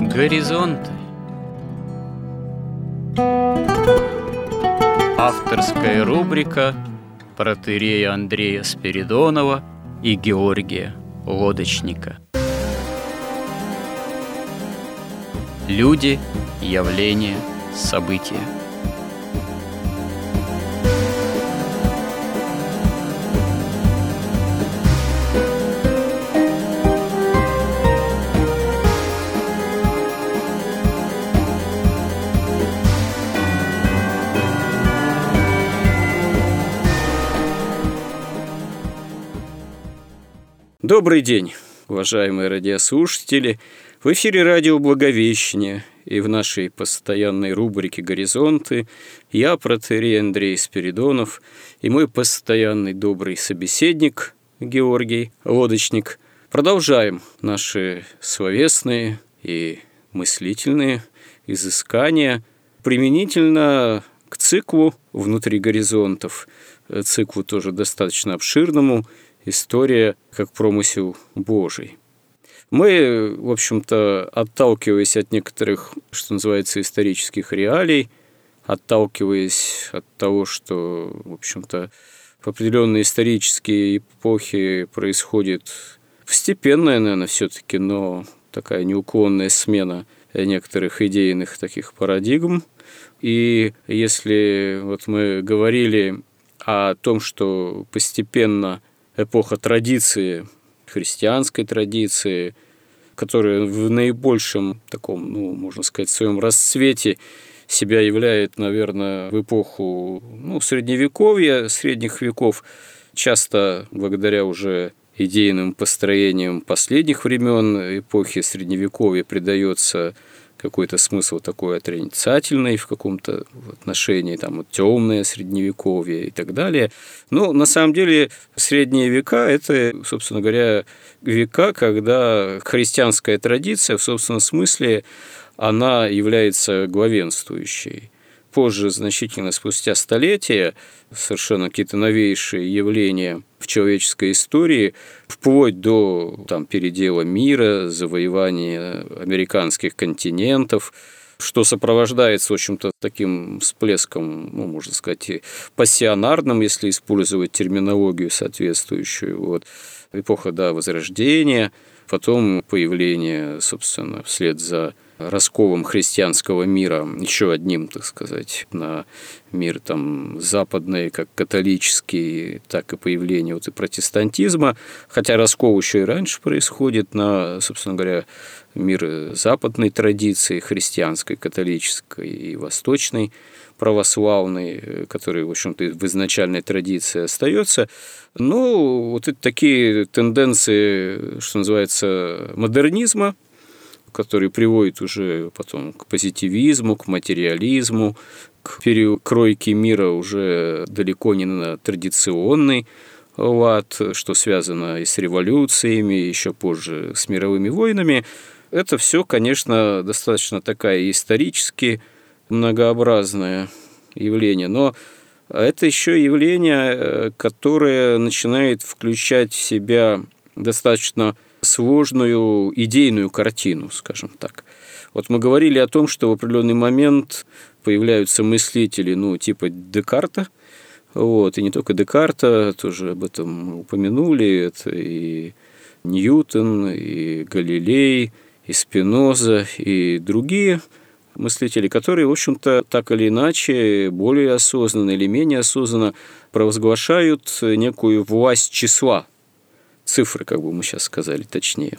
Горизонты. Авторская рубрика протерея Андрея Спиридонова и Георгия Лодочника Люди, явления, события – Добрый день, уважаемые радиослушатели. В эфире радио «Благовещение» и в нашей постоянной рубрике «Горизонты» я, протерей Андрей Спиридонов, и мой постоянный добрый собеседник Георгий Лодочник продолжаем наши словесные и мыслительные изыскания применительно к циклу «Внутри горизонтов», циклу тоже достаточно обширному – история как промысел Божий. Мы, в общем-то, отталкиваясь от некоторых, что называется, исторических реалий, отталкиваясь от того, что, в общем-то, в определенные исторические эпохи происходит постепенная, наверное, все-таки, но такая неуклонная смена некоторых идейных таких парадигм. И если вот мы говорили о том, что постепенно эпоха традиции, христианской традиции, которая в наибольшем таком, ну, можно сказать, своем расцвете себя являет, наверное, в эпоху ну, средневековья, средних веков, часто благодаря уже идейным построениям последних времен эпохи средневековья придается какой-то смысл такой отрицательный в каком-то отношении, там, вот, темное средневековье и так далее. Но на самом деле средние века – это, собственно говоря, века, когда христианская традиция в собственном смысле она является главенствующей позже, значительно спустя столетия, совершенно какие-то новейшие явления в человеческой истории, вплоть до там, передела мира, завоевания американских континентов, что сопровождается, в общем-то, таким всплеском, ну, можно сказать, пассионарным, если использовать терминологию соответствующую. Вот. Эпоха, да, Возрождения, потом появление, собственно, вслед за расколом христианского мира, еще одним, так сказать, на мир там западный, как католический, так и появление вот и протестантизма, хотя раскол еще и раньше происходит на, собственно говоря, мир западной традиции, христианской, католической и восточной, православной, который, в общем-то, в изначальной традиции остается. Но вот это такие тенденции, что называется, модернизма, который приводит уже потом к позитивизму, к материализму, к перекройке мира уже далеко не на традиционный лад, что связано и с революциями, еще позже с мировыми войнами. Это все, конечно, достаточно такая исторически многообразное явление, но это еще явление, которое начинает включать в себя достаточно сложную идейную картину, скажем так. Вот мы говорили о том, что в определенный момент появляются мыслители, ну, типа Декарта, вот, и не только Декарта, тоже об этом упомянули, это и Ньютон, и Галилей, и Спиноза, и другие мыслители, которые, в общем-то, так или иначе, более осознанно или менее осознанно провозглашают некую власть числа – цифры, как бы мы сейчас сказали точнее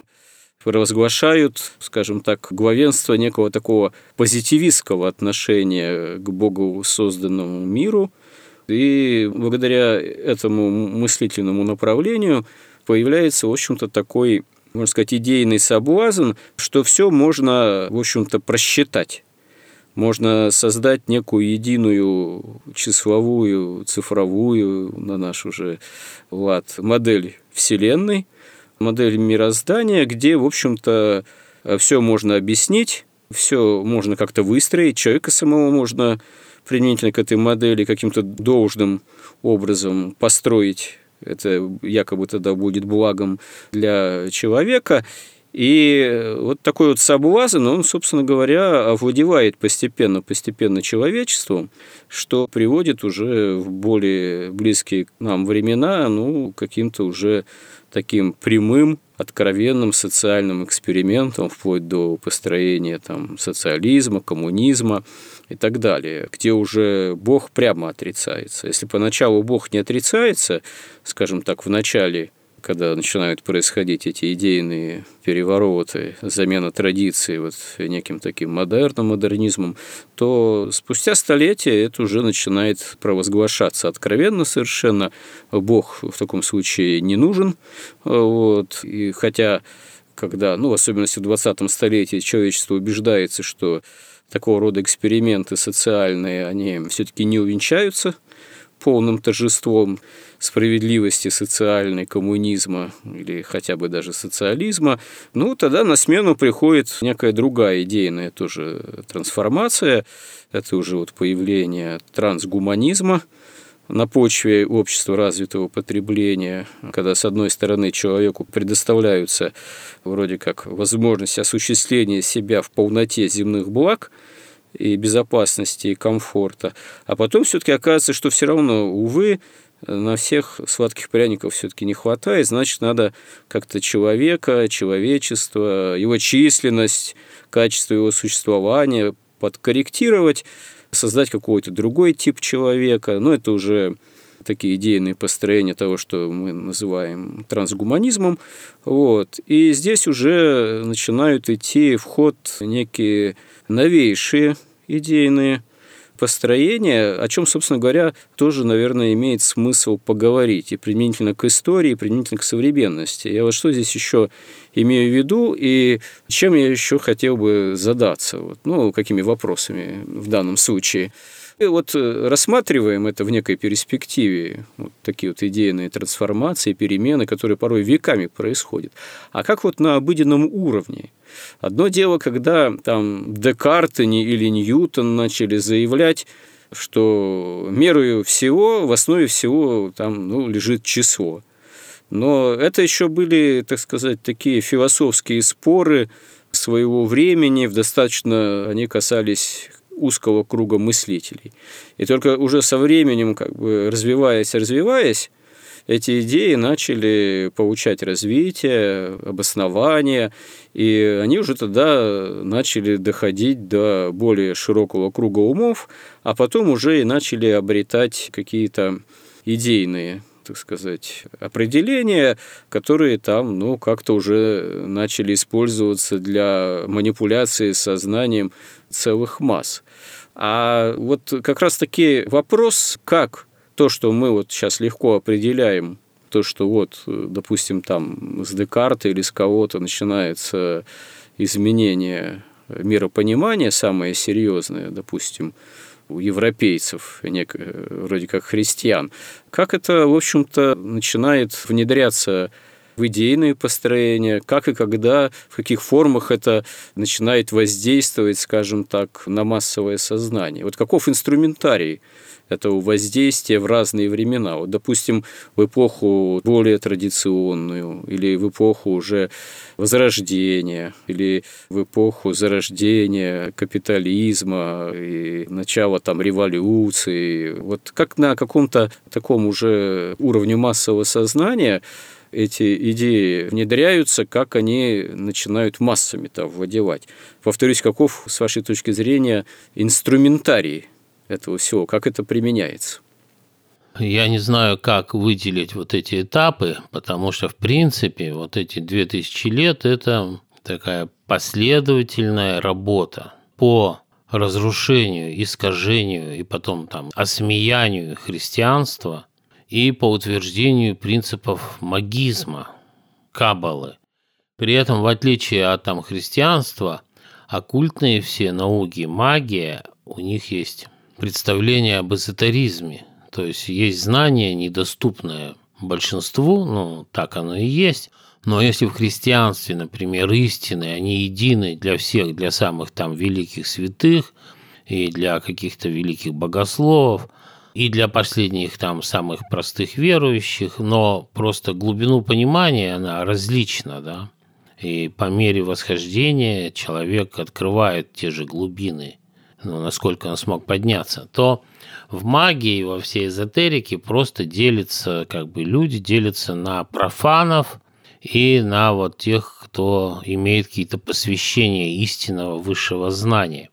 провозглашают, скажем так, главенство некого такого позитивистского отношения к Богу созданному миру. И благодаря этому мыслительному направлению появляется, в общем-то, такой, можно сказать, идейный соблазн, что все можно, в общем-то, просчитать. Можно создать некую единую числовую, цифровую, на наш уже лад, модель Вселенной, модель мироздания, где, в общем-то, все можно объяснить, все можно как-то выстроить, человека самого можно применительно к этой модели каким-то должным образом построить. Это якобы тогда будет благом для человека. И вот такой вот соблазн, он, собственно говоря, овладевает постепенно-постепенно человечеством, что приводит уже в более близкие к нам времена, ну, каким-то уже таким прямым, откровенным социальным экспериментом, вплоть до построения там, социализма, коммунизма и так далее, где уже Бог прямо отрицается. Если поначалу Бог не отрицается, скажем так, в начале когда начинают происходить эти идейные перевороты, замена традиции вот неким таким модерном, модернизмом, то спустя столетия это уже начинает провозглашаться откровенно совершенно. Бог в таком случае не нужен. Вот. И хотя когда, ну, в особенности в 20 столетии, человечество убеждается, что такого рода эксперименты социальные, они все-таки не увенчаются полным торжеством справедливости социальной, коммунизма или хотя бы даже социализма, ну, тогда на смену приходит некая другая идейная тоже трансформация. Это уже вот появление трансгуманизма, на почве общества развитого потребления, когда, с одной стороны, человеку предоставляются вроде как возможность осуществления себя в полноте земных благ и безопасности, и комфорта, а потом все-таки оказывается, что все равно, увы, на всех сладких пряников все-таки не хватает, значит, надо как-то человека, человечество, его численность, качество его существования подкорректировать, создать какой-то другой тип человека. Но это уже такие идейные построения того, что мы называем трансгуманизмом. Вот. И здесь уже начинают идти в ход некие новейшие идейные построение, о чем, собственно говоря, тоже, наверное, имеет смысл поговорить и применительно к истории, и применительно к современности. Я вот что здесь еще имею в виду и чем я еще хотел бы задаться, вот, ну, какими вопросами в данном случае. И вот э, рассматриваем это в некой перспективе, вот такие вот идейные трансформации, перемены, которые порой веками происходят. А как вот на обыденном уровне? Одно дело, когда там Декарт или Ньютон начали заявлять, что мерою всего, в основе всего там ну, лежит число. Но это еще были, так сказать, такие философские споры своего времени, в достаточно они касались узкого круга мыслителей. И только уже со временем, как бы развиваясь, развиваясь, эти идеи начали получать развитие, обоснование, и они уже тогда начали доходить до более широкого круга умов, а потом уже и начали обретать какие-то идейные так сказать, определения, которые там, ну, как-то уже начали использоваться для манипуляции сознанием целых масс. А вот как раз-таки вопрос, как то, что мы вот сейчас легко определяем, то, что вот, допустим, там с Декарта или с кого-то начинается изменение миропонимания, самое серьезное, допустим, у европейцев, вроде как христиан, как это, в общем-то, начинает внедряться в идейные построения, как и когда, в каких формах это начинает воздействовать, скажем так, на массовое сознание. Вот каков инструментарий этого воздействия в разные времена. Вот, допустим, в эпоху более традиционную, или в эпоху уже Возрождения, или в эпоху зарождения капитализма и начала там революции. Вот как на каком-то таком уже уровне массового сознания эти идеи внедряются, как они начинают массами-то владевать. Повторюсь, каков, с вашей точки зрения, инструментарий этого всего, как это применяется? Я не знаю, как выделить вот эти этапы, потому что, в принципе, вот эти 2000 лет – это такая последовательная работа по разрушению, искажению и потом там осмеянию христианства и по утверждению принципов магизма, каббалы. При этом, в отличие от там христианства, оккультные все науки, магия, у них есть представление об эзотеризме. То есть есть знание, недоступное большинству, ну, так оно и есть. Но если в христианстве, например, истины, они едины для всех, для самых там великих святых и для каких-то великих богословов, и для последних там самых простых верующих, но просто глубину понимания она различна, да. И по мере восхождения человек открывает те же глубины, ну, насколько он смог подняться, то в магии, во всей эзотерике просто делятся, как бы люди делятся на профанов и на вот тех, кто имеет какие-то посвящения истинного высшего знания.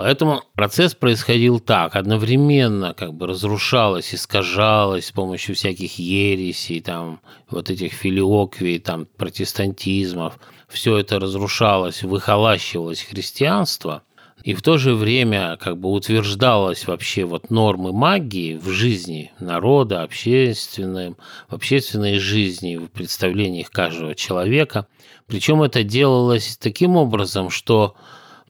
Поэтому процесс происходил так. Одновременно как бы разрушалось, искажалось с помощью всяких ересей, там, вот этих филиоквий, там, протестантизмов. Все это разрушалось, выхолащивалось христианство – и в то же время как бы утверждалось вообще вот нормы магии в жизни народа, общественной, в общественной жизни, в представлениях каждого человека. Причем это делалось таким образом, что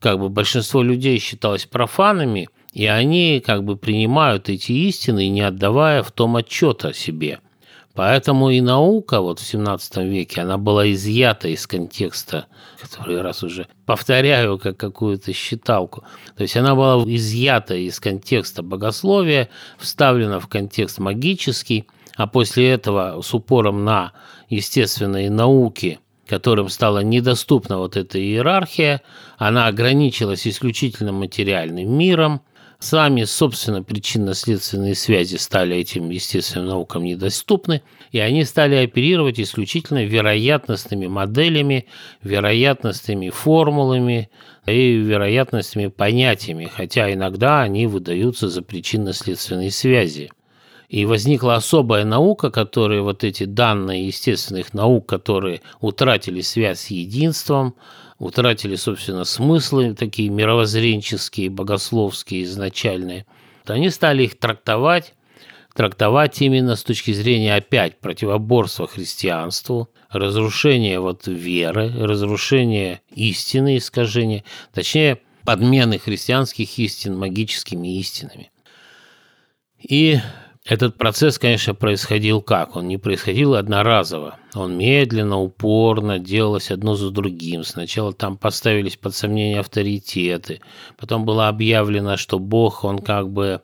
как бы большинство людей считалось профанами, и они как бы принимают эти истины, не отдавая в том отчета себе – Поэтому и наука вот в 17 веке, она была изъята из контекста, который раз уже повторяю как какую-то считалку. То есть она была изъята из контекста богословия, вставлена в контекст магический, а после этого с упором на естественные науки, которым стала недоступна вот эта иерархия, она ограничилась исключительно материальным миром, Сами, собственно, причинно-следственные связи стали этим естественным наукам недоступны, и они стали оперировать исключительно вероятностными моделями, вероятностными формулами и вероятностными понятиями, хотя иногда они выдаются за причинно-следственные связи. И возникла особая наука, которая вот эти данные естественных наук, которые утратили связь с единством, утратили, собственно, смыслы такие мировоззренческие, богословские, изначальные, то они стали их трактовать, трактовать именно с точки зрения опять противоборства христианству, разрушения вот веры, разрушения истины, искажения, точнее, подмены христианских истин магическими истинами. И этот процесс, конечно, происходил как? Он не происходил одноразово. Он медленно, упорно делалось одно за другим. Сначала там поставились под сомнение авторитеты. Потом было объявлено, что Бог, он как бы...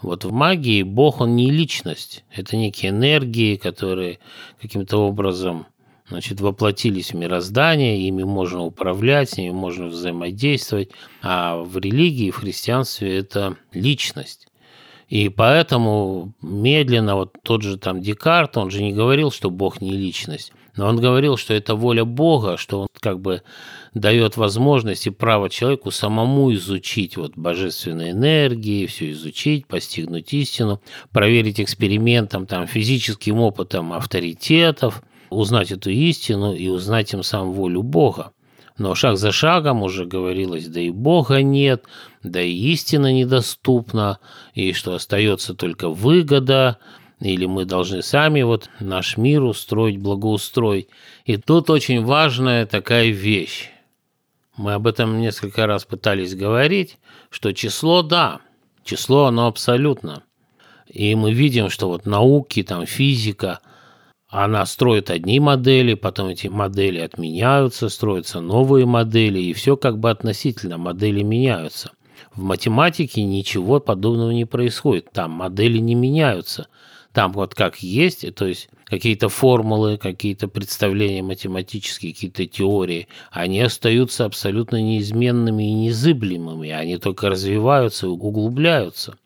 Вот в магии Бог, он не личность. Это некие энергии, которые каким-то образом значит, воплотились в мироздание, ими можно управлять, с ними можно взаимодействовать. А в религии, в христианстве это личность. И поэтому медленно, вот тот же там Декарт, он же не говорил, что Бог не личность, но он говорил, что это воля Бога, что он как бы дает возможность и право человеку самому изучить вот божественные энергии, все изучить, постигнуть истину, проверить экспериментом, там, физическим опытом авторитетов, узнать эту истину и узнать тем самым волю Бога. Но шаг за шагом уже говорилось, да и Бога нет, да и истина недоступна, и что остается только выгода, или мы должны сами вот наш мир устроить, благоустроить. И тут очень важная такая вещь. Мы об этом несколько раз пытались говорить, что число, да, число оно абсолютно. И мы видим, что вот науки, там физика – она строит одни модели, потом эти модели отменяются, строятся новые модели, и все как бы относительно, модели меняются. В математике ничего подобного не происходит, там модели не меняются. Там вот как есть, то есть какие-то формулы, какие-то представления математические, какие-то теории, они остаются абсолютно неизменными и незыблемыми, они только развиваются и углубляются.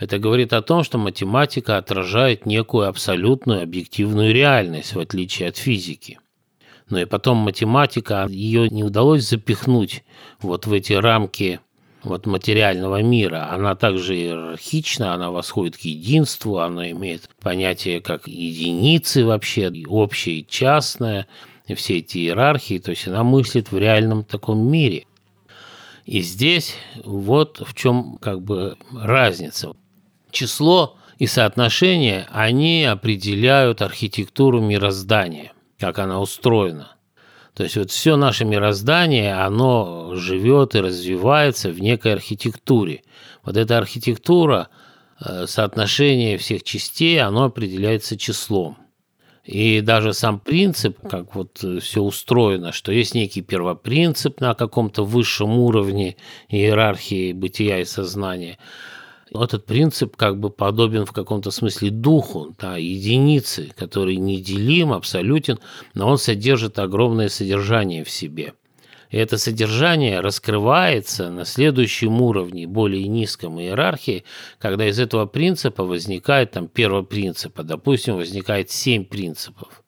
Это говорит о том, что математика отражает некую абсолютную объективную реальность, в отличие от физики. Но и потом математика, ее не удалось запихнуть вот в эти рамки вот материального мира. Она также иерархична, она восходит к единству, она имеет понятие как единицы вообще, общее и частное, и все эти иерархии, то есть она мыслит в реальном таком мире. И здесь вот в чем как бы разница число и соотношение, они определяют архитектуру мироздания, как она устроена. То есть вот все наше мироздание, оно живет и развивается в некой архитектуре. Вот эта архитектура, э, соотношение всех частей, оно определяется числом. И даже сам принцип, как вот все устроено, что есть некий первопринцип на каком-то высшем уровне иерархии бытия и сознания – Этот принцип как бы подобен в каком-то смысле духу, да, единицы, который неделим, абсолютен, но он содержит огромное содержание в себе. И это содержание раскрывается на следующем уровне, более низком иерархии, когда из этого принципа возникает там первого принципа, допустим, возникает семь принципов.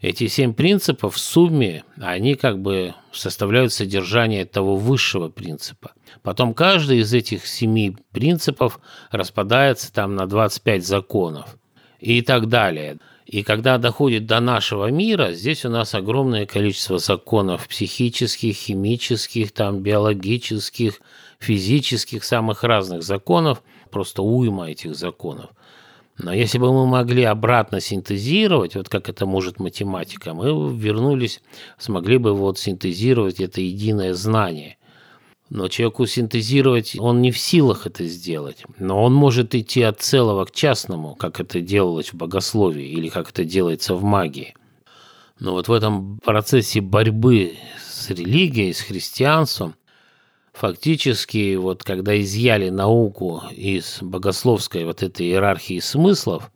Эти семь принципов в сумме, они как бы составляют содержание того высшего принципа. Потом каждый из этих семи принципов распадается там на 25 законов и так далее. И когда доходит до нашего мира, здесь у нас огромное количество законов психических, химических, там, биологических, физических, самых разных законов, просто уйма этих законов. Но если бы мы могли обратно синтезировать, вот как это может математика, мы вернулись, смогли бы вот синтезировать это единое знание. Но человеку синтезировать, он не в силах это сделать. Но он может идти от целого к частному, как это делалось в богословии или как это делается в магии. Но вот в этом процессе борьбы с религией, с христианством, фактически, вот когда изъяли науку из богословской вот этой иерархии смыслов,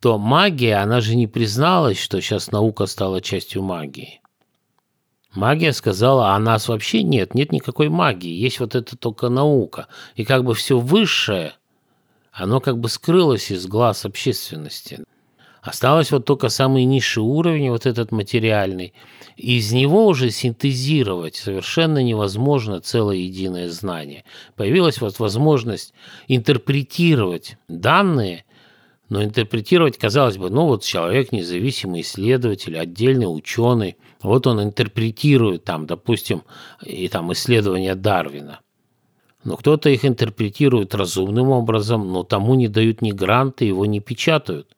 то магия, она же не призналась, что сейчас наука стала частью магии. Магия сказала, а нас вообще нет, нет никакой магии, есть вот это только наука. И как бы все высшее, оно как бы скрылось из глаз общественности. Осталось вот только самый низший уровень, вот этот материальный. И из него уже синтезировать совершенно невозможно целое единое знание. Появилась вот возможность интерпретировать данные, но интерпретировать, казалось бы, ну вот человек независимый исследователь, отдельный ученый, вот он интерпретирует там, допустим, и там исследования Дарвина. Но кто-то их интерпретирует разумным образом, но тому не дают ни гранты, его не печатают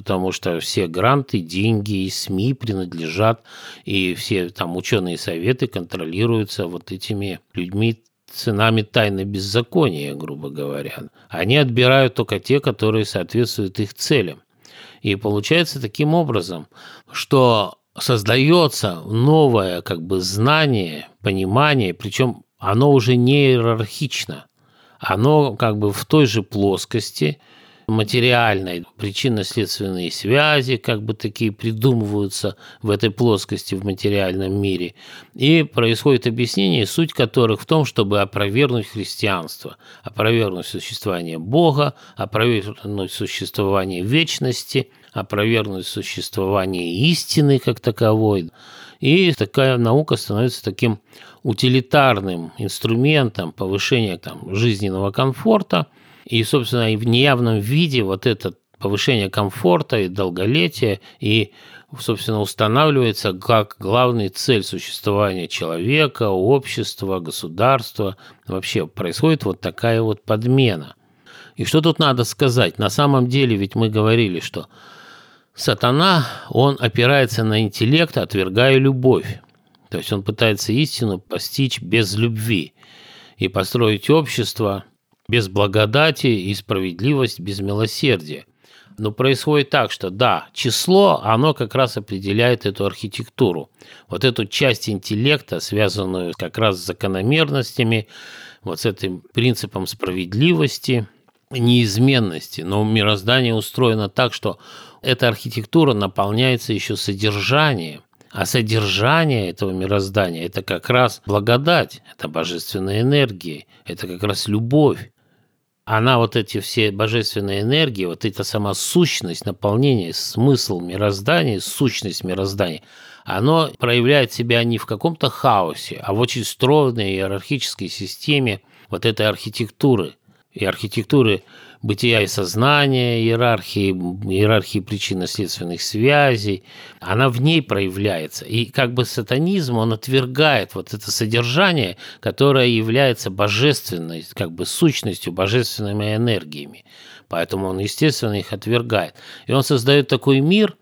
потому что все гранты, деньги и СМИ принадлежат, и все там ученые советы контролируются вот этими людьми, ценами тайны беззакония, грубо говоря. Они отбирают только те, которые соответствуют их целям. И получается таким образом, что создается новое как бы знание, понимание, причем оно уже не иерархично, оно как бы в той же плоскости – материальной, причинно-следственные связи, как бы такие придумываются в этой плоскости в материальном мире. И происходит объяснение, суть которых в том, чтобы опровергнуть христианство, опровергнуть существование Бога, опровергнуть существование вечности, опровергнуть существование истины как таковой. И такая наука становится таким утилитарным инструментом повышения там, жизненного комфорта – и, собственно, и в неявном виде вот это повышение комфорта и долголетия и собственно, устанавливается как главная цель существования человека, общества, государства. Вообще происходит вот такая вот подмена. И что тут надо сказать? На самом деле ведь мы говорили, что сатана, он опирается на интеллект, отвергая любовь. То есть он пытается истину постичь без любви и построить общество, без благодати и справедливость без милосердия. Но происходит так, что да, число, оно как раз определяет эту архитектуру. Вот эту часть интеллекта, связанную как раз с закономерностями, вот с этим принципом справедливости, неизменности. Но мироздание устроено так, что эта архитектура наполняется еще содержанием. А содержание этого мироздания – это как раз благодать, это божественная энергия, это как раз любовь она вот эти все божественные энергии, вот эта сама сущность, наполнение, смысл мироздания, сущность мироздания, оно проявляет себя не в каком-то хаосе, а в очень стройной иерархической системе вот этой архитектуры. И архитектуры бытия и сознания, иерархии, иерархии причинно-следственных связей, она в ней проявляется. И как бы сатанизм, он отвергает вот это содержание, которое является божественной, как бы сущностью, божественными энергиями. Поэтому он, естественно, их отвергает. И он создает такой мир,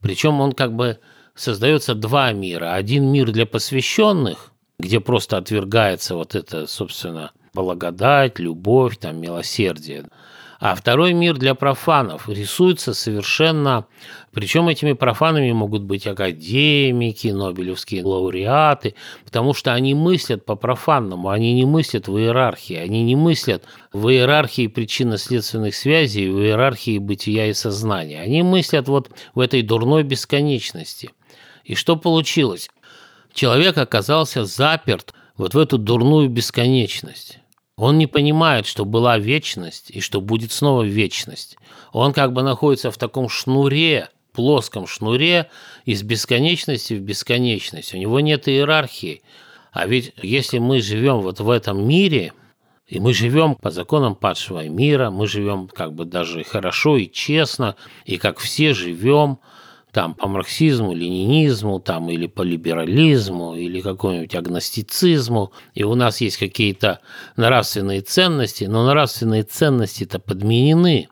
причем он как бы создается два мира. Один мир для посвященных, где просто отвергается вот это, собственно, благодать, любовь, там, милосердие. А второй мир для профанов рисуется совершенно... Причем этими профанами могут быть академики, нобелевские лауреаты, потому что они мыслят по-профанному, они не мыслят в иерархии, они не мыслят в иерархии причинно-следственных связей, в иерархии бытия и сознания. Они мыслят вот в этой дурной бесконечности. И что получилось? Человек оказался заперт вот в эту дурную бесконечность. Он не понимает, что была вечность и что будет снова вечность. Он как бы находится в таком шнуре, плоском шнуре из бесконечности в бесконечность. У него нет иерархии. А ведь если мы живем вот в этом мире, и мы живем по законам падшего мира, мы живем как бы даже хорошо и честно, и как все живем – там по марксизму, ленинизму, там или по либерализму, или какому-нибудь агностицизму, и у нас есть какие-то нравственные ценности, но нравственные ценности-то подменены.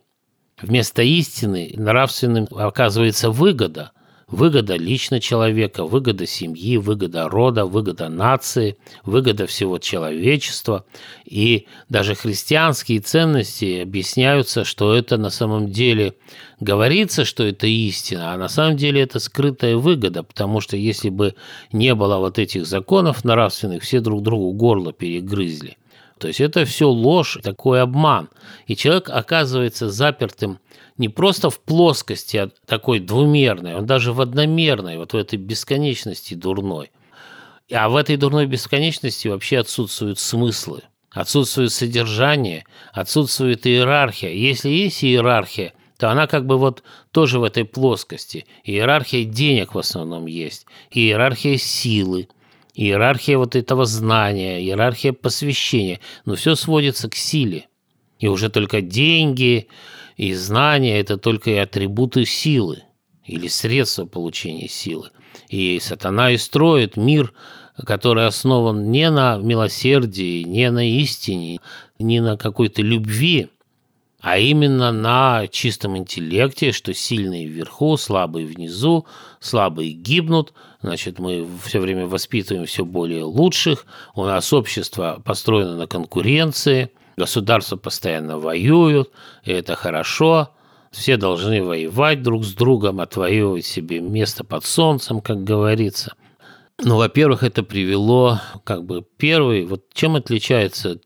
Вместо истины нравственным оказывается выгода – Выгода лично человека, выгода семьи, выгода рода, выгода нации, выгода всего человечества. И даже христианские ценности объясняются, что это на самом деле говорится, что это истина, а на самом деле это скрытая выгода, потому что если бы не было вот этих законов нравственных, все друг другу горло перегрызли. То есть это все ложь, такой обман. И человек оказывается запертым не просто в плоскости а такой двумерной, он даже в одномерной, вот в этой бесконечности дурной. А в этой дурной бесконечности вообще отсутствуют смыслы, отсутствует содержание, отсутствует иерархия. Если есть иерархия, то она как бы вот тоже в этой плоскости. Иерархия денег в основном есть, иерархия силы, иерархия вот этого знания, иерархия посвящения. Но все сводится к силе. И уже только деньги, и знания – это только и атрибуты силы или средства получения силы. И сатана и строит мир, который основан не на милосердии, не на истине, не на какой-то любви, а именно на чистом интеллекте, что сильные вверху, слабые внизу, слабые гибнут, значит, мы все время воспитываем все более лучших, у нас общество построено на конкуренции – Государства постоянно воюют, и это хорошо. Все должны воевать друг с другом, отвоевывать себе место под солнцем, как говорится. Ну, во-первых, это привело, как бы, первый, вот чем отличается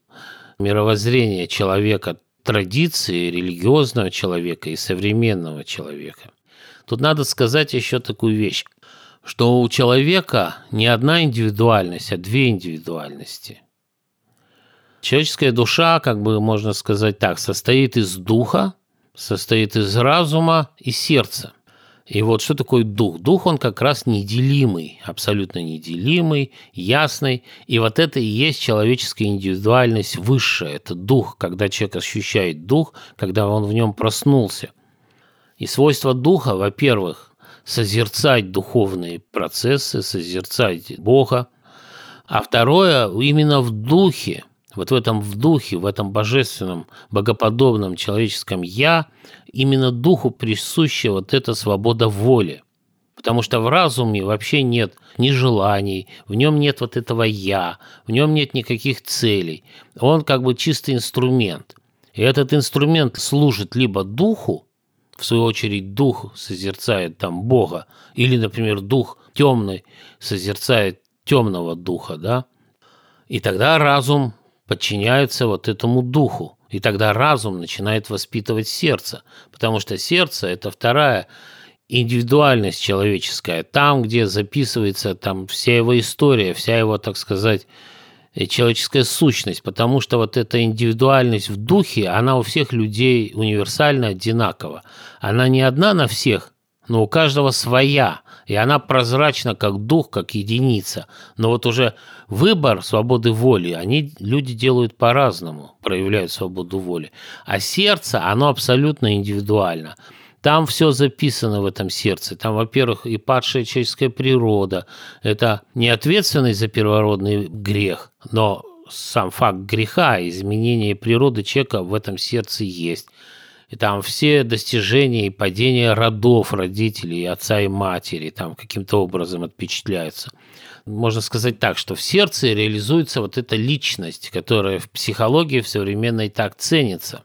мировоззрение человека, традиции религиозного человека и современного человека. Тут надо сказать еще такую вещь, что у человека не одна индивидуальность, а две индивидуальности – Человеческая душа, как бы можно сказать так, состоит из духа, состоит из разума и сердца. И вот что такое дух? Дух, он как раз неделимый, абсолютно неделимый, ясный. И вот это и есть человеческая индивидуальность высшая. Это дух, когда человек ощущает дух, когда он в нем проснулся. И свойство духа, во-первых, созерцать духовные процессы, созерцать Бога. А второе, именно в духе – вот в этом в духе, в этом божественном, богоподобном человеческом «я» именно духу присуща вот эта свобода воли. Потому что в разуме вообще нет ни желаний, в нем нет вот этого «я», в нем нет никаких целей. Он как бы чистый инструмент. И этот инструмент служит либо духу, в свою очередь дух созерцает там Бога, или, например, дух темный созерцает темного духа, да, и тогда разум подчиняются вот этому духу. И тогда разум начинает воспитывать сердце, потому что сердце – это вторая индивидуальность человеческая, там, где записывается там вся его история, вся его, так сказать, человеческая сущность, потому что вот эта индивидуальность в духе, она у всех людей универсально одинакова. Она не одна на всех, но у каждого своя, и она прозрачна как дух, как единица. Но вот уже выбор свободы воли, они люди делают по-разному, проявляют свободу воли. А сердце, оно абсолютно индивидуально. Там все записано в этом сердце. Там, во-первых, и падшая человеческая природа. Это не ответственность за первородный грех, но сам факт греха, изменение природы человека в этом сердце есть и там все достижения и падения родов родителей, отца и матери, там каким-то образом отпечатляются. Можно сказать так, что в сердце реализуется вот эта личность, которая в психологии в современной так ценится.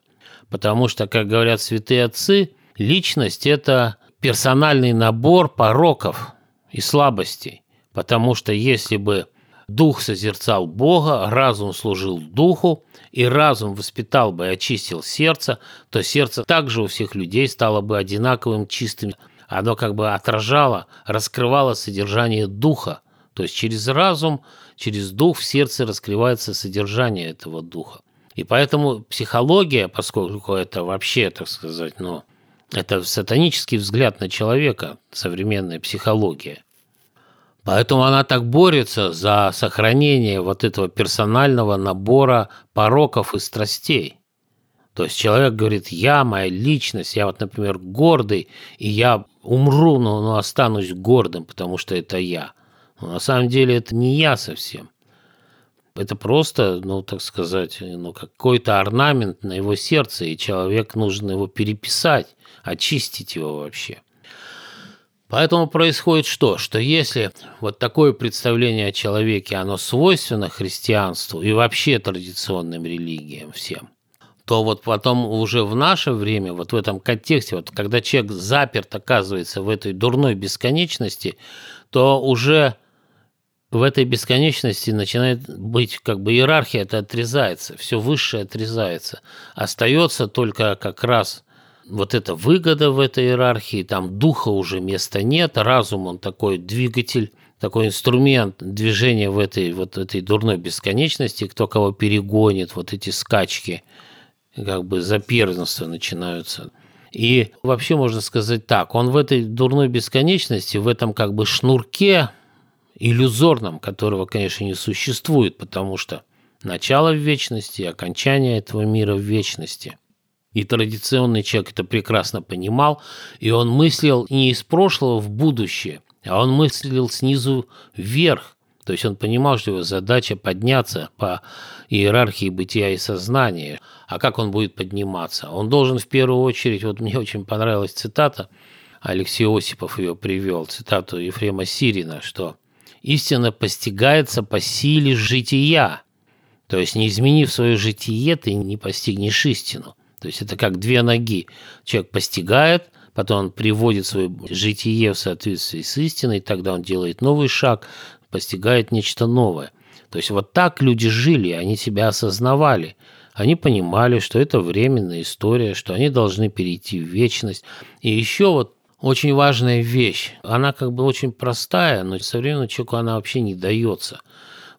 Потому что, как говорят святые отцы, личность – это персональный набор пороков и слабостей. Потому что если бы дух созерцал Бога, разум служил духу, и разум воспитал бы и очистил сердце, то сердце также у всех людей стало бы одинаковым чистым. Оно как бы отражало, раскрывало содержание духа. То есть через разум, через дух в сердце раскрывается содержание этого духа. И поэтому психология, поскольку это вообще, так сказать, ну, это сатанический взгляд на человека, современная психология. Поэтому она так борется за сохранение вот этого персонального набора пороков и страстей. То есть человек говорит, я, моя личность, я вот, например, гордый, и я умру, но, но останусь гордым, потому что это я. Но на самом деле это не я совсем. Это просто, ну, так сказать, ну, какой-то орнамент на его сердце, и человек нужно его переписать, очистить его вообще. Поэтому происходит что? Что если вот такое представление о человеке, оно свойственно христианству и вообще традиционным религиям всем, то вот потом уже в наше время, вот в этом контексте, вот когда человек заперт оказывается в этой дурной бесконечности, то уже в этой бесконечности начинает быть как бы иерархия это отрезается, все высшее отрезается. Остается только как раз вот эта выгода в этой иерархии, там духа уже места нет, разум он такой двигатель, такой инструмент движения в этой вот этой дурной бесконечности, кто кого перегонит, вот эти скачки, как бы за первенство начинаются. И вообще можно сказать так, он в этой дурной бесконечности, в этом как бы шнурке иллюзорном, которого, конечно, не существует, потому что начало в вечности, окончание этого мира в вечности – и традиционный человек это прекрасно понимал, и он мыслил не из прошлого в будущее, а он мыслил снизу вверх. То есть он понимал, что его задача подняться по иерархии бытия и сознания. А как он будет подниматься? Он должен в первую очередь, вот мне очень понравилась цитата, Алексей Осипов ее привел, цитату Ефрема Сирина, что «истина постигается по силе жития». То есть, не изменив свое житие, ты не постигнешь истину. То есть это как две ноги. Человек постигает, потом он приводит свое житие в соответствии с истиной, тогда он делает новый шаг, постигает нечто новое. То есть вот так люди жили, они себя осознавали. Они понимали, что это временная история, что они должны перейти в вечность. И еще вот очень важная вещь. Она как бы очень простая, но современному человеку она вообще не дается.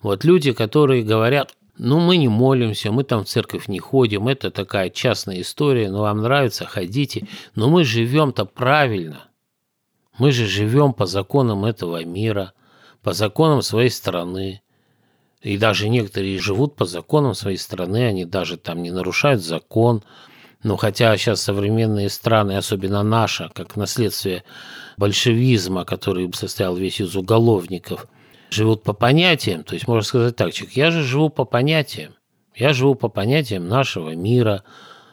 Вот люди, которые говорят, ну, мы не молимся, мы там в церковь не ходим, это такая частная история, но вам нравится, ходите. Но мы живем-то правильно. Мы же живем по законам этого мира, по законам своей страны. И даже некоторые живут по законам своей страны, они даже там не нарушают закон. Ну, хотя сейчас современные страны, особенно наша, как наследствие большевизма, который состоял весь из уголовников – живут по понятиям, то есть можно сказать так, человек, я же живу по понятиям, я живу по понятиям нашего мира,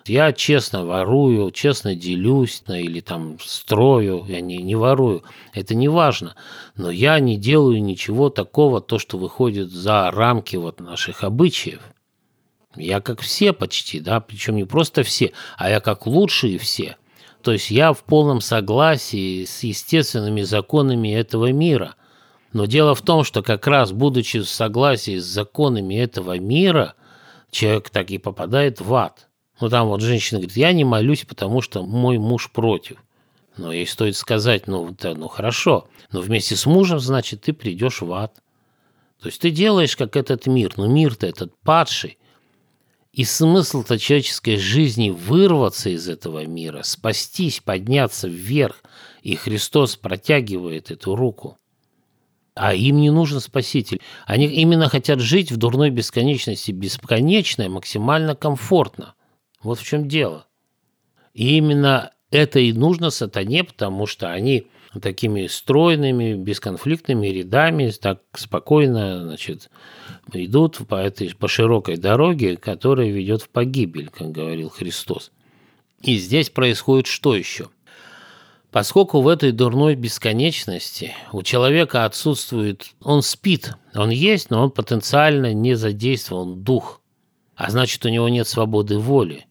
я честно ворую, честно делюсь или там строю, я не, не ворую, это не важно, но я не делаю ничего такого, то, что выходит за рамки вот наших обычаев. Я как все почти, да, причем не просто все, а я как лучшие все. То есть я в полном согласии с естественными законами этого мира – но дело в том, что как раз будучи в согласии с законами этого мира, человек так и попадает в ад. Ну там вот женщина говорит, я не молюсь, потому что мой муж против. Но ей стоит сказать, ну, да, ну хорошо, но вместе с мужем, значит, ты придешь в ад. То есть ты делаешь, как этот мир, но мир-то этот падший. И смысл-то человеческой жизни вырваться из этого мира, спастись, подняться вверх. И Христос протягивает эту руку. А им не нужен спаситель. Они именно хотят жить в дурной бесконечности, бесконечно и максимально комфортно. Вот в чем дело. И именно это и нужно сатане, потому что они такими стройными, бесконфликтными рядами так спокойно значит, идут по этой по широкой дороге, которая ведет в погибель, как говорил Христос. И здесь происходит что еще? Поскольку в этой дурной бесконечности у человека отсутствует, он спит, он есть, но он потенциально не задействован дух, а значит у него нет свободы воли.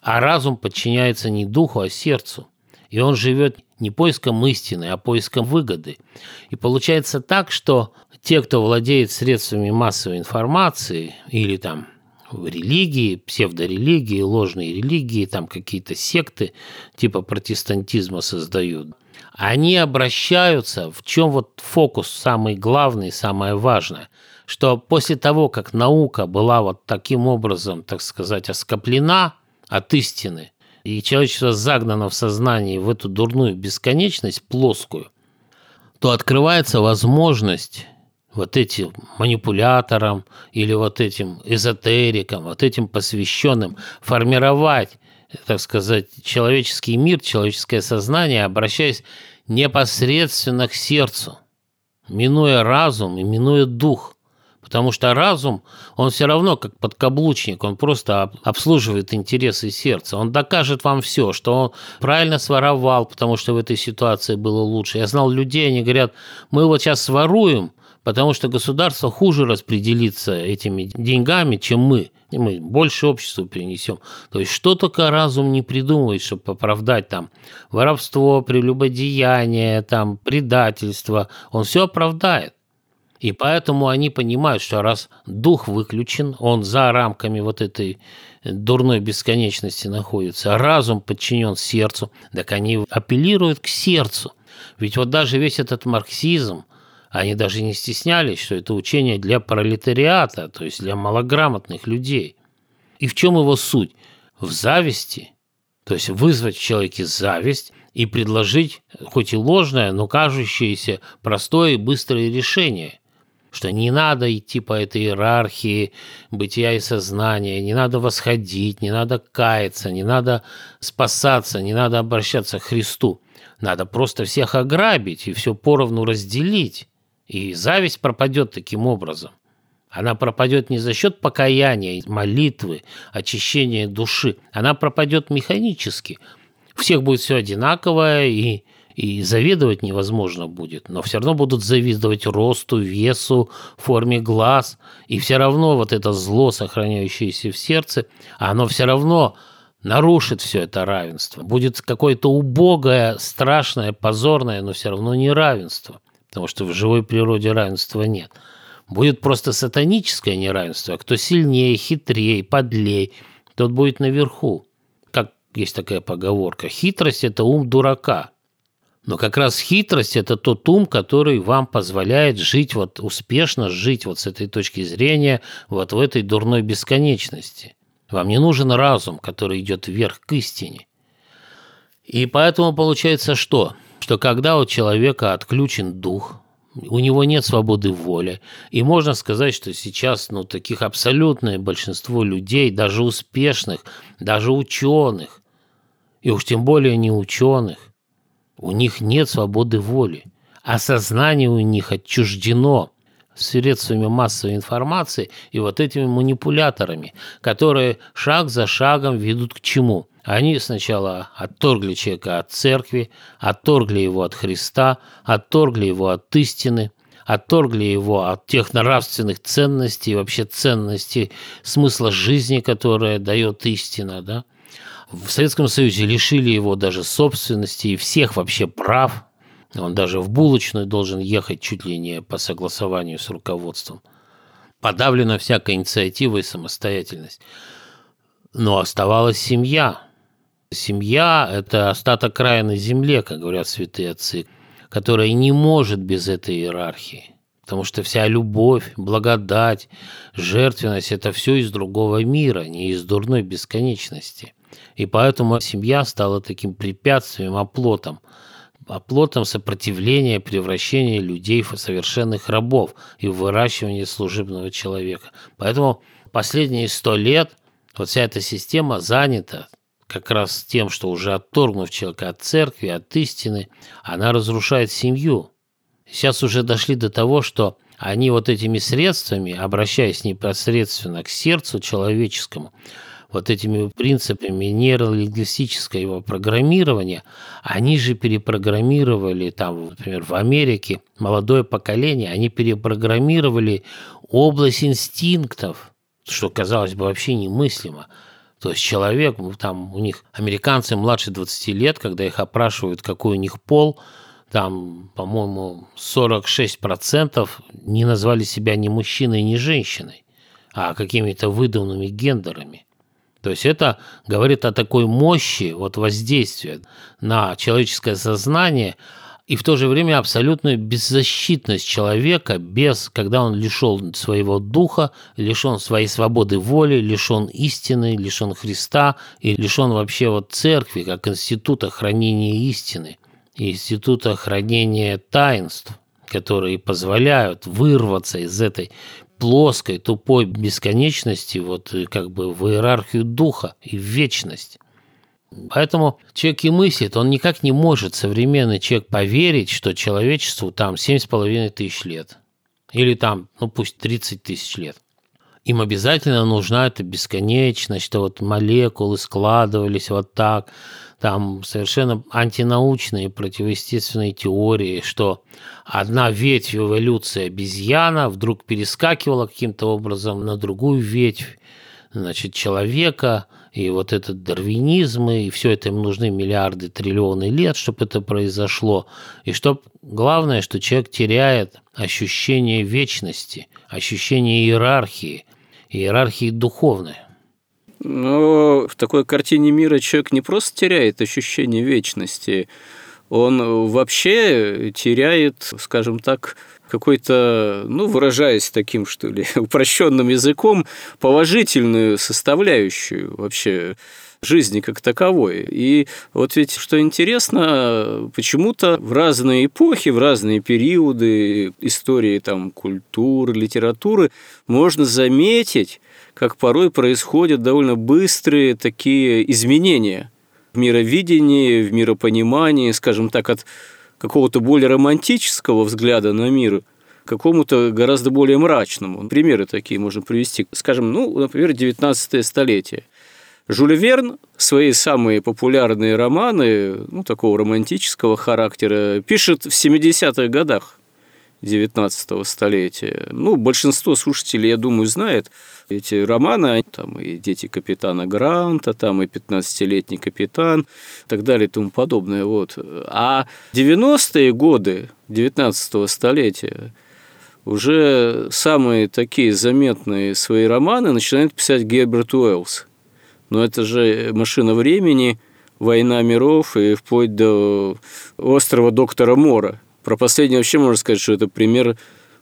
А разум подчиняется не духу, а сердцу. И он живет не поиском истины, а поиском выгоды. И получается так, что те, кто владеет средствами массовой информации или там религии, псевдорелигии, ложные религии, там какие-то секты типа протестантизма создают, они обращаются, в чем вот фокус самый главный, самое важное, что после того, как наука была вот таким образом, так сказать, оскоплена от истины, и человечество загнано в сознании в эту дурную бесконечность плоскую, то открывается возможность вот этим манипуляторам или вот этим эзотерикам, вот этим посвященным формировать, так сказать, человеческий мир, человеческое сознание, обращаясь непосредственно к сердцу, минуя разум и минуя дух – Потому что разум, он все равно как подкаблучник, он просто обслуживает интересы сердца. Он докажет вам все, что он правильно своровал, потому что в этой ситуации было лучше. Я знал людей, они говорят, мы вот сейчас своруем, потому что государство хуже распределится этими деньгами, чем мы. И мы больше обществу принесем. То есть что только разум не придумывает, чтобы оправдать там воровство, прелюбодеяние, там предательство. Он все оправдает. И поэтому они понимают, что раз дух выключен, он за рамками вот этой дурной бесконечности находится, а разум подчинен сердцу, так они апеллируют к сердцу. Ведь вот даже весь этот марксизм, они даже не стеснялись, что это учение для пролетариата, то есть для малограмотных людей. И в чем его суть? В зависти, то есть вызвать в человеке зависть и предложить, хоть и ложное, но кажущееся простое и быстрое решение что не надо идти по этой иерархии бытия и сознания, не надо восходить, не надо каяться, не надо спасаться, не надо обращаться к Христу. Надо просто всех ограбить и все поровну разделить. И зависть пропадет таким образом. Она пропадет не за счет покаяния, молитвы, очищения души. Она пропадет механически. У всех будет все одинаковое, и и завидовать невозможно будет, но все равно будут завидовать росту, весу, форме глаз, и все равно вот это зло, сохраняющееся в сердце, оно все равно нарушит все это равенство. Будет какое-то убогое, страшное, позорное, но все равно не равенство, потому что в живой природе равенства нет. Будет просто сатаническое неравенство, кто сильнее, хитрее, подлей, тот будет наверху. Как есть такая поговорка, хитрость – это ум дурака – но как раз хитрость – это тот ум, который вам позволяет жить вот успешно, жить вот с этой точки зрения вот в этой дурной бесконечности. Вам не нужен разум, который идет вверх к истине. И поэтому получается что? Что когда у человека отключен дух, у него нет свободы воли. И можно сказать, что сейчас ну, таких абсолютное большинство людей, даже успешных, даже ученых, и уж тем более не ученых, у них нет свободы воли, а сознание у них отчуждено средствами массовой информации и вот этими манипуляторами, которые шаг за шагом ведут к чему? Они сначала отторгли человека от церкви, отторгли его от Христа, отторгли его от истины, отторгли его от тех нравственных ценностей, вообще ценностей смысла жизни, которая дает истина, да, в Советском Союзе лишили его даже собственности и всех вообще прав. Он даже в булочную должен ехать чуть ли не по согласованию с руководством. Подавлена всякая инициатива и самостоятельность. Но оставалась семья. Семья – это остаток края на земле, как говорят святые отцы, которая не может без этой иерархии. Потому что вся любовь, благодать, жертвенность – это все из другого мира, не из дурной бесконечности – и поэтому семья стала таким препятствием, оплотом, оплотом сопротивления, превращения людей в совершенных рабов и выращивания служебного человека. Поэтому последние сто лет вот вся эта система занята как раз тем, что уже отторгнув человека от церкви, от истины, она разрушает семью. Сейчас уже дошли до того, что они вот этими средствами, обращаясь непосредственно к сердцу человеческому, вот этими принципами нейролингвистического программирования, они же перепрограммировали, там, например, в Америке молодое поколение, они перепрограммировали область инстинктов, что казалось бы вообще немыслимо. То есть человек, там у них американцы младше 20 лет, когда их опрашивают, какой у них пол, там, по-моему, 46% не назвали себя ни мужчиной, ни женщиной, а какими-то выдуманными гендерами. То есть это говорит о такой мощи вот воздействия на человеческое сознание – и в то же время абсолютную беззащитность человека, без, когда он лишен своего духа, лишен своей свободы воли, лишен истины, лишен Христа и лишен вообще вот церкви как института хранения истины, института хранения таинств, которые позволяют вырваться из этой плоской, тупой бесконечности вот как бы в иерархию духа и в вечность. Поэтому человек и мыслит, он никак не может, современный человек, поверить, что человечеству там 7,5 тысяч лет. Или там, ну пусть 30 тысяч лет. Им обязательно нужна эта бесконечность, что вот молекулы складывались вот так, там совершенно антинаучные противоестественные теории, что одна ветвь эволюции обезьяна вдруг перескакивала каким-то образом на другую ветвь, значит, человека – и вот этот дарвинизм, и все это им нужны миллиарды, триллионы лет, чтобы это произошло. И что главное, что человек теряет ощущение вечности, ощущение иерархии, иерархии духовной. Но в такой картине мира человек не просто теряет ощущение вечности, он вообще теряет, скажем так, какой-то, ну, выражаясь таким, что ли, упрощенным языком, положительную составляющую вообще жизни как таковой. И вот ведь, что интересно, почему-то в разные эпохи, в разные периоды истории там, культуры, литературы можно заметить, как порой происходят довольно быстрые такие изменения в мировидении, в миропонимании, скажем так, от какого-то более романтического взгляда на мир какому-то гораздо более мрачному. Примеры такие можно привести. Скажем, ну, например, 19 столетие. Жюль Верн свои самые популярные романы, ну, такого романтического характера, пишет в 70-х годах. 19 столетия. Ну, большинство слушателей, я думаю, знает эти романы, там и «Дети капитана Гранта», там и «15-летний капитан» и так далее и тому подобное. Вот. А 90-е годы 19 столетия уже самые такие заметные свои романы начинает писать Герберт Уэллс. Но это же «Машина времени», «Война миров» и вплоть до «Острова доктора Мора», про последнее вообще можно сказать, что это пример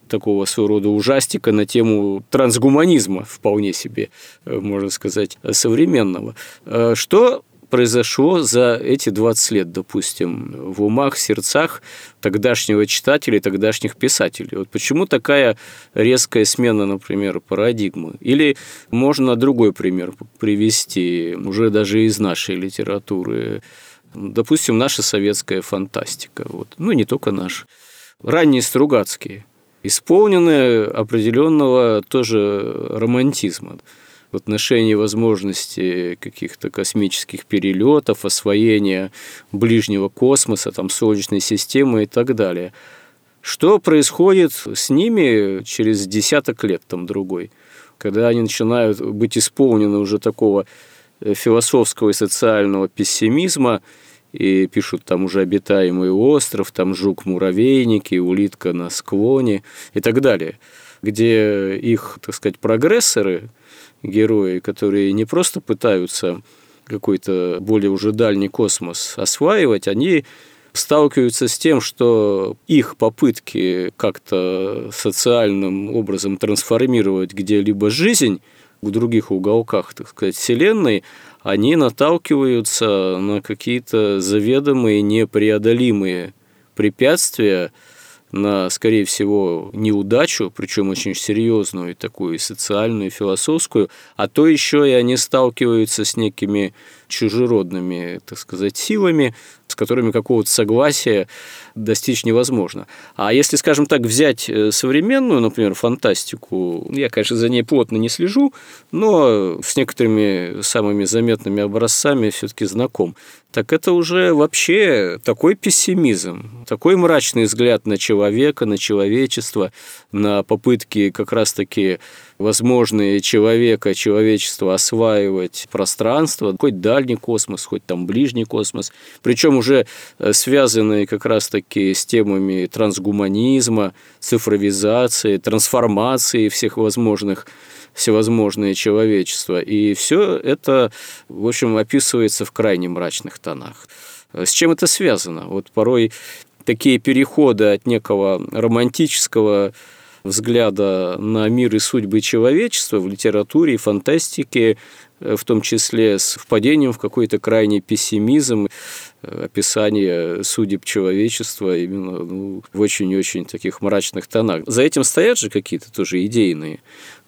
такого своего рода ужастика на тему трансгуманизма, вполне себе, э, можно сказать, современного. Э, что произошло за эти 20 лет, допустим, в умах, сердцах тогдашнего читателя и тогдашних писателей? Вот почему такая резкая смена, например, парадигмы? Или можно другой пример привести, уже даже из нашей литературы допустим, наша советская фантастика, вот, ну не только наша, ранние Стругацкие, исполнены определенного тоже романтизма в отношении возможности каких-то космических перелетов, освоения ближнего космоса, там, Солнечной системы и так далее. Что происходит с ними через десяток лет, там, другой, когда они начинают быть исполнены уже такого философского и социального пессимизма, и пишут там уже обитаемый остров, там жук-муравейники, улитка на склоне и так далее, где их, так сказать, прогрессоры, герои, которые не просто пытаются какой-то более уже дальний космос осваивать, они сталкиваются с тем, что их попытки как-то социальным образом трансформировать где-либо жизнь – в других уголках, так сказать, Вселенной, они наталкиваются на какие-то заведомые непреодолимые препятствия, на, скорее всего, неудачу, причем очень серьезную, такую социальную, философскую, а то еще и они сталкиваются с некими чужеродными, так сказать, силами, с которыми какого-то согласия достичь невозможно. А если, скажем так, взять э, современную, например, фантастику, я, конечно, за ней плотно не слежу, но с некоторыми самыми заметными образцами все-таки знаком, так это уже вообще такой пессимизм, такой мрачный взгляд на человека, на человечество, на попытки как раз-таки возможные человека, человечество осваивать пространство, хоть дальний космос, хоть там ближний космос, причем уже э, связанные как раз-таки с темами трансгуманизма, цифровизации, трансформации всех возможных всевозможное человечество. И все это, в общем, описывается в крайне мрачных тонах. С чем это связано? Вот порой такие переходы от некого романтического взгляда на мир и судьбы человечества в литературе и фантастике, э, в том числе с впадением в какой-то крайний пессимизм, э, описание судеб человечества именно ну, в очень-очень таких мрачных тонах. За этим стоят же какие-то тоже идейные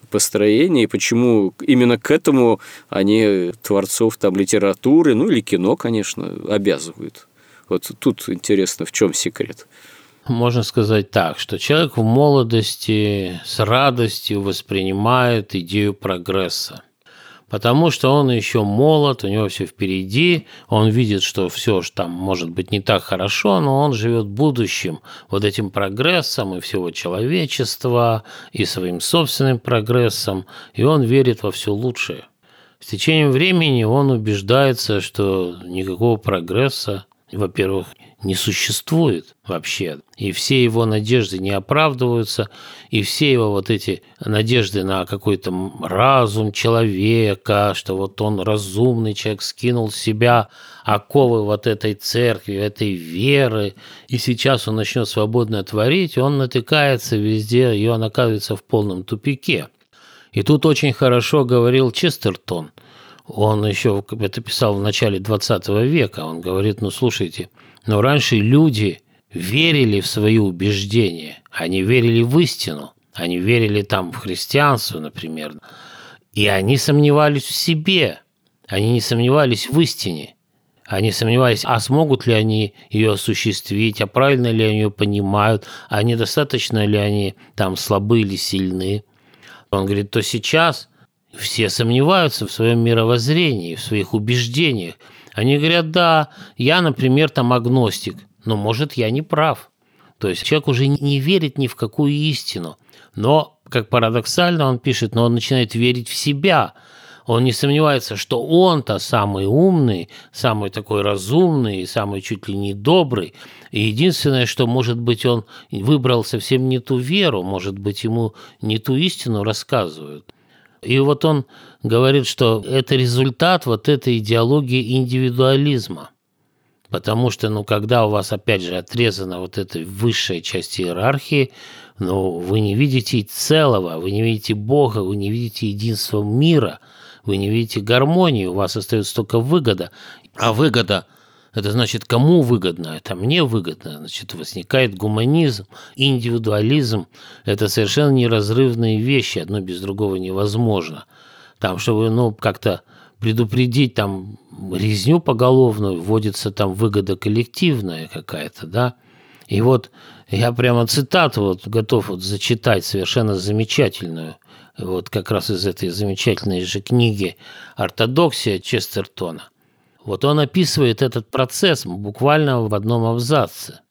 построения, и почему именно к этому они творцов там литературы, ну или кино, конечно, обязывают. Вот тут интересно, в чем секрет. Можно сказать так, что человек в молодости с радостью воспринимает идею прогресса. Потому что он еще молод, у него все впереди, он видит, что все там может быть не так хорошо, но он живет будущим, вот этим прогрессом и всего человечества, и своим собственным прогрессом, и он верит во все лучшее. С течением времени он убеждается, что никакого прогресса во-первых, не существует вообще. И все его надежды не оправдываются, и все его вот эти надежды на какой-то разум человека, что вот он разумный человек, скинул с себя оковы вот этой церкви, этой веры, и сейчас он начнет свободно творить, он натыкается везде, и он оказывается в полном тупике. И тут очень хорошо говорил Честертон – он еще это писал в начале 20 века. Он говорит, ну слушайте, но раньше люди верили в свои убеждения, они верили в истину, они верили там в христианство, например, и они сомневались в себе, они не сомневались в истине. Они сомневались, а смогут ли они ее осуществить, а правильно ли они ее понимают, а недостаточно ли они там слабы или сильны. Он говорит, то сейчас все сомневаются в своем мировоззрении, в своих убеждениях. Они говорят, да, я, например, там агностик, но, может, я не прав. То есть человек уже не верит ни в какую истину. Но, как парадоксально он пишет, но он начинает верить в себя. Он не сомневается, что он-то самый умный, самый такой разумный, самый чуть ли не добрый. И единственное, что, может быть, он выбрал совсем не ту веру, может быть, ему не ту истину рассказывают. И вот он говорит, что это результат вот этой идеологии индивидуализма. Потому что, ну, когда у вас, опять же, отрезана вот эта высшая часть иерархии, ну, вы не видите целого, вы не видите Бога, вы не видите единства мира, вы не видите гармонии, у вас остается только выгода. А выгода – это значит, кому выгодно? Это мне выгодно. Значит, возникает гуманизм, индивидуализм. Это совершенно неразрывные вещи. Одно без другого невозможно. Там, чтобы, ну, как-то предупредить там резню поголовную, вводится там выгода коллективная какая-то, да. И вот я прямо цитату вот готов вот зачитать совершенно замечательную, вот как раз из этой замечательной же книги «Ортодоксия» Честертона. Вот он описывает этот процесс буквально в одном абзаце.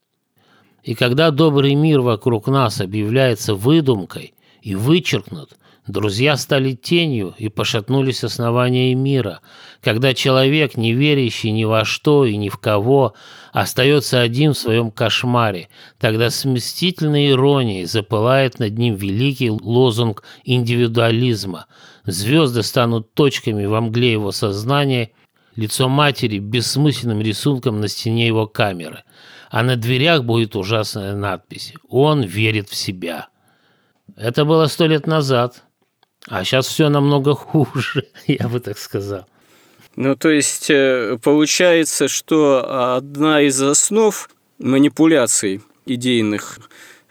И когда добрый мир вокруг нас объявляется выдумкой и вычеркнут, друзья стали тенью и пошатнулись основания мира. Когда человек, не верящий ни во что и ни в кого, остается один в своем кошмаре, тогда с мстительной иронией запылает над ним великий лозунг индивидуализма. Звезды станут точками во мгле его сознания – лицо матери бессмысленным рисунком на стене его камеры, а на дверях будет ужасная надпись «Он верит в себя». Это было сто лет назад, а сейчас все намного хуже, я бы так сказал. Ну, то есть, э, получается, что одна из основ манипуляций идейных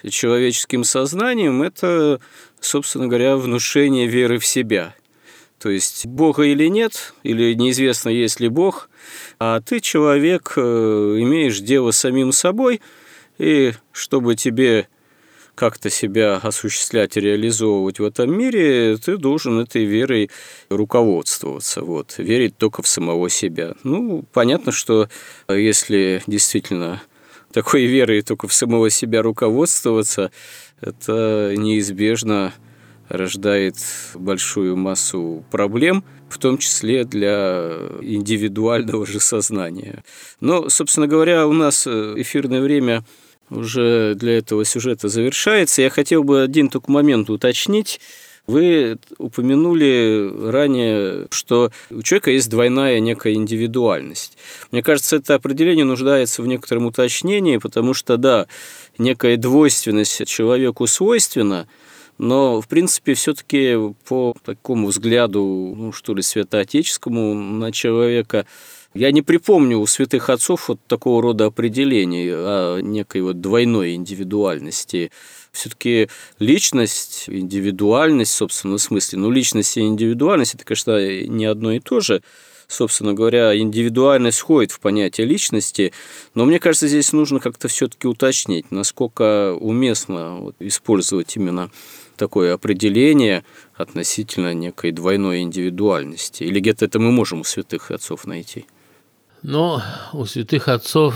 человеческим сознанием – это, собственно говоря, внушение веры в себя – то есть Бога или нет, или неизвестно, есть ли Бог, а ты, человек, э, имеешь дело с самим собой, и чтобы тебе как-то себя осуществлять и реализовывать в этом мире, ты должен этой верой руководствоваться, вот, верить только в самого себя. Ну, понятно, что если действительно такой верой только в самого себя руководствоваться, это неизбежно рождает большую массу проблем, в том числе для индивидуального же сознания. Но, собственно говоря, у нас эфирное время уже для этого сюжета завершается. Я хотел бы один только момент уточнить. Вы упомянули ранее, что у человека есть двойная некая индивидуальность. Мне кажется, это определение нуждается в некотором уточнении, потому что, да, некая двойственность человеку свойственна, но, в принципе, все-таки по такому взгляду, ну, что ли, святоотеческому на человека, я не припомню у святых отцов вот такого рода определений о некой вот двойной индивидуальности. Все-таки личность, индивидуальность в собственном смысле, ну, личность и индивидуальность – это, конечно, не одно и то же, собственно говоря, индивидуальность входит в понятие личности, но мне кажется, здесь нужно как-то все-таки уточнить, насколько уместно использовать именно такое определение относительно некой двойной индивидуальности. Или где-то это мы можем у святых отцов найти? Но у святых отцов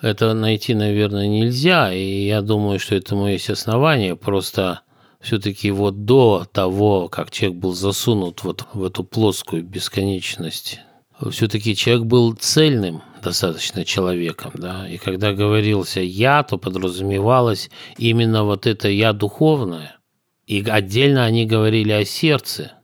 это найти, наверное, нельзя, и я думаю, что этому есть основание, просто все-таки вот до того, как человек был засунут вот в эту плоскую бесконечность, все-таки человек был цельным достаточно человеком, да, и когда говорился «я», то подразумевалось именно вот это «я» духовное, и отдельно они говорили о сердце –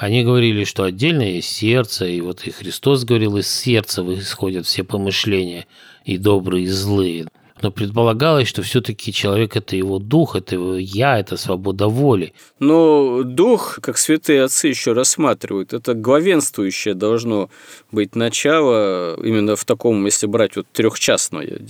они говорили, что отдельно есть сердце, и вот и Христос говорил, из сердца исходят все помышления, и добрые, и злые. Но предполагалось, что все-таки человек – это его дух, это его я, это свобода воли. Но дух, как святые отцы еще рассматривают, это главенствующее должно быть начало именно в таком, если брать вот трехчастное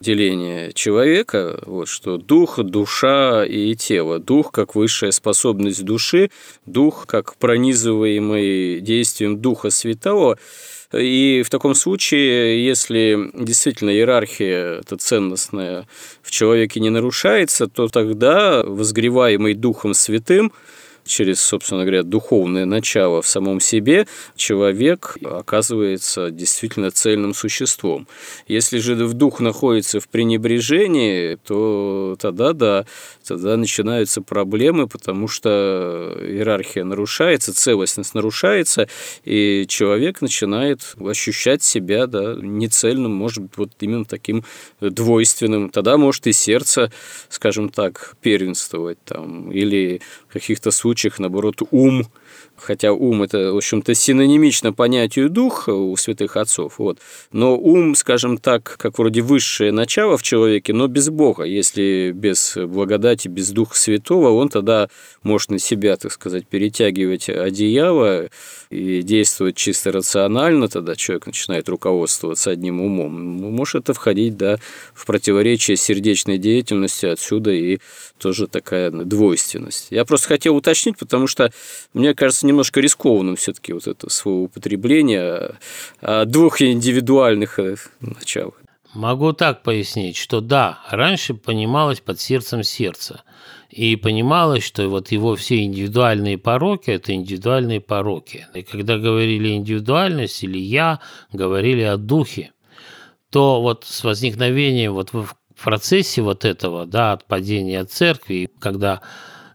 деление человека, вот, что дух, душа и тело. Дух как высшая способность души, дух как пронизываемый действием Духа Святого – и в таком случае, если действительно иерархия это ценностная в человеке не нарушается, то тогда возгреваемый Духом Святым через, собственно говоря, духовное начало в самом себе, человек оказывается действительно цельным существом. Если же в дух находится в пренебрежении, то тогда, да, тогда начинаются проблемы, потому что иерархия нарушается, целостность нарушается, и человек начинает ощущать себя да, нецельным, может быть, вот именно таким двойственным. Тогда может и сердце, скажем так, первенствовать там, или в каких-то случаях, наоборот, ум хотя ум это, в общем-то, синонимично понятию дух у святых отцов, вот. но ум, скажем так, как вроде высшее начало в человеке, но без Бога, если без благодати, без Духа Святого, он тогда может на себя, так сказать, перетягивать одеяло и действовать чисто рационально, тогда человек начинает руководствоваться одним умом. Ну, может это входить, да, в противоречие сердечной деятельности, отсюда и тоже такая двойственность. Я просто хотел уточнить, потому что, мне кажется, немножко рискованным все-таки вот это свое употребление двух индивидуальных э, начал. Могу так пояснить, что да, раньше понималось под сердцем сердце. И понималось, что вот его все индивидуальные пороки – это индивидуальные пороки. И когда говорили индивидуальность или «я», говорили о духе, то вот с возникновением вот в процессе вот этого, да, от падения церкви, когда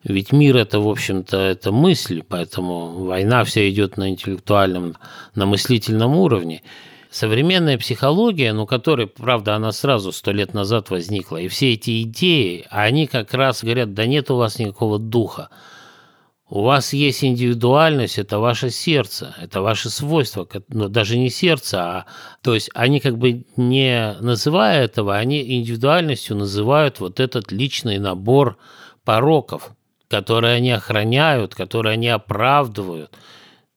ведь мир это, в общем-то, это мысль, поэтому война вся идет на интеллектуальном, на мыслительном уровне. Современная психология, ну, которая, правда, она сразу сто лет назад возникла, и все эти идеи, они как раз говорят, да нет у вас никакого духа. У вас есть индивидуальность, это ваше сердце, это ваше свойство, но ну, даже не сердце, а то есть они как бы не называя этого, они индивидуальностью называют вот этот личный набор пороков, которые они охраняют, которые они оправдывают,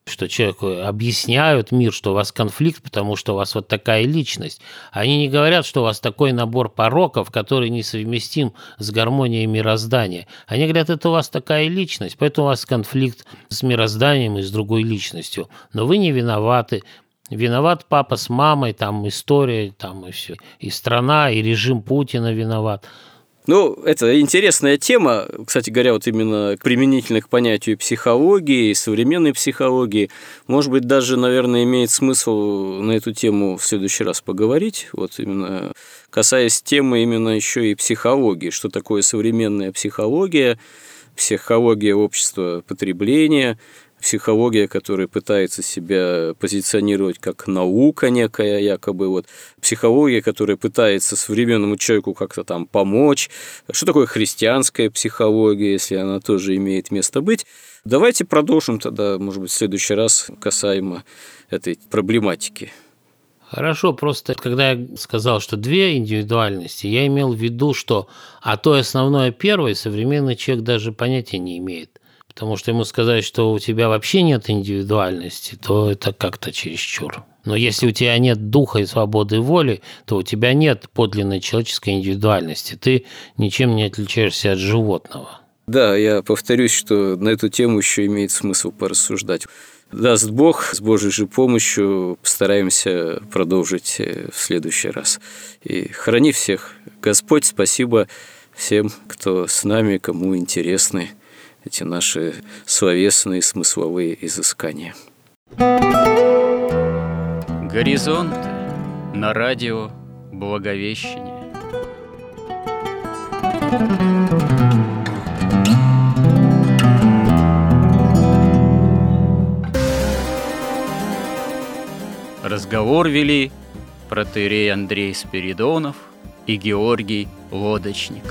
что человеку объясняют мир, что у вас конфликт, потому что у вас вот такая личность. Они не говорят, что у вас такой набор пороков, который несовместим с гармонией мироздания. Они говорят, это у вас такая личность, поэтому у вас конфликт с мирозданием и с другой личностью. Но вы не виноваты, Виноват папа с мамой, там история, там и все. И страна, и режим Путина виноват. Ну, это интересная тема, кстати говоря, вот именно применительно к понятию психологии, современной психологии. Может быть, даже, наверное, имеет смысл на эту тему в следующий раз поговорить, вот именно касаясь темы именно еще и психологии, что такое современная психология, психология общества потребления, психология, которая пытается себя позиционировать как наука некая, якобы вот психология, которая пытается современному человеку как-то там помочь. Что такое христианская психология, если она тоже имеет место быть? Давайте продолжим тогда, может быть, в следующий раз касаемо этой проблематики. Хорошо, просто когда я сказал, что две индивидуальности, я имел в виду, что а то основное первое современный человек даже понятия не имеет. Потому что ему сказать, что у тебя вообще нет индивидуальности, то это как-то чересчур. Но если у тебя нет духа и свободы воли, то у тебя нет подлинной человеческой индивидуальности. Ты ничем не отличаешься от животного. Да, я повторюсь, что на эту тему еще имеет смысл порассуждать. Даст Бог, с Божьей же помощью постараемся продолжить э, в следующий раз. И храни всех. Господь, спасибо всем, кто с нами, кому интересны эти наши словесные смысловые изыскания. Горизонт на радио Благовещение. Разговор вели протерей Андрей Спиридонов и Георгий Лодочник.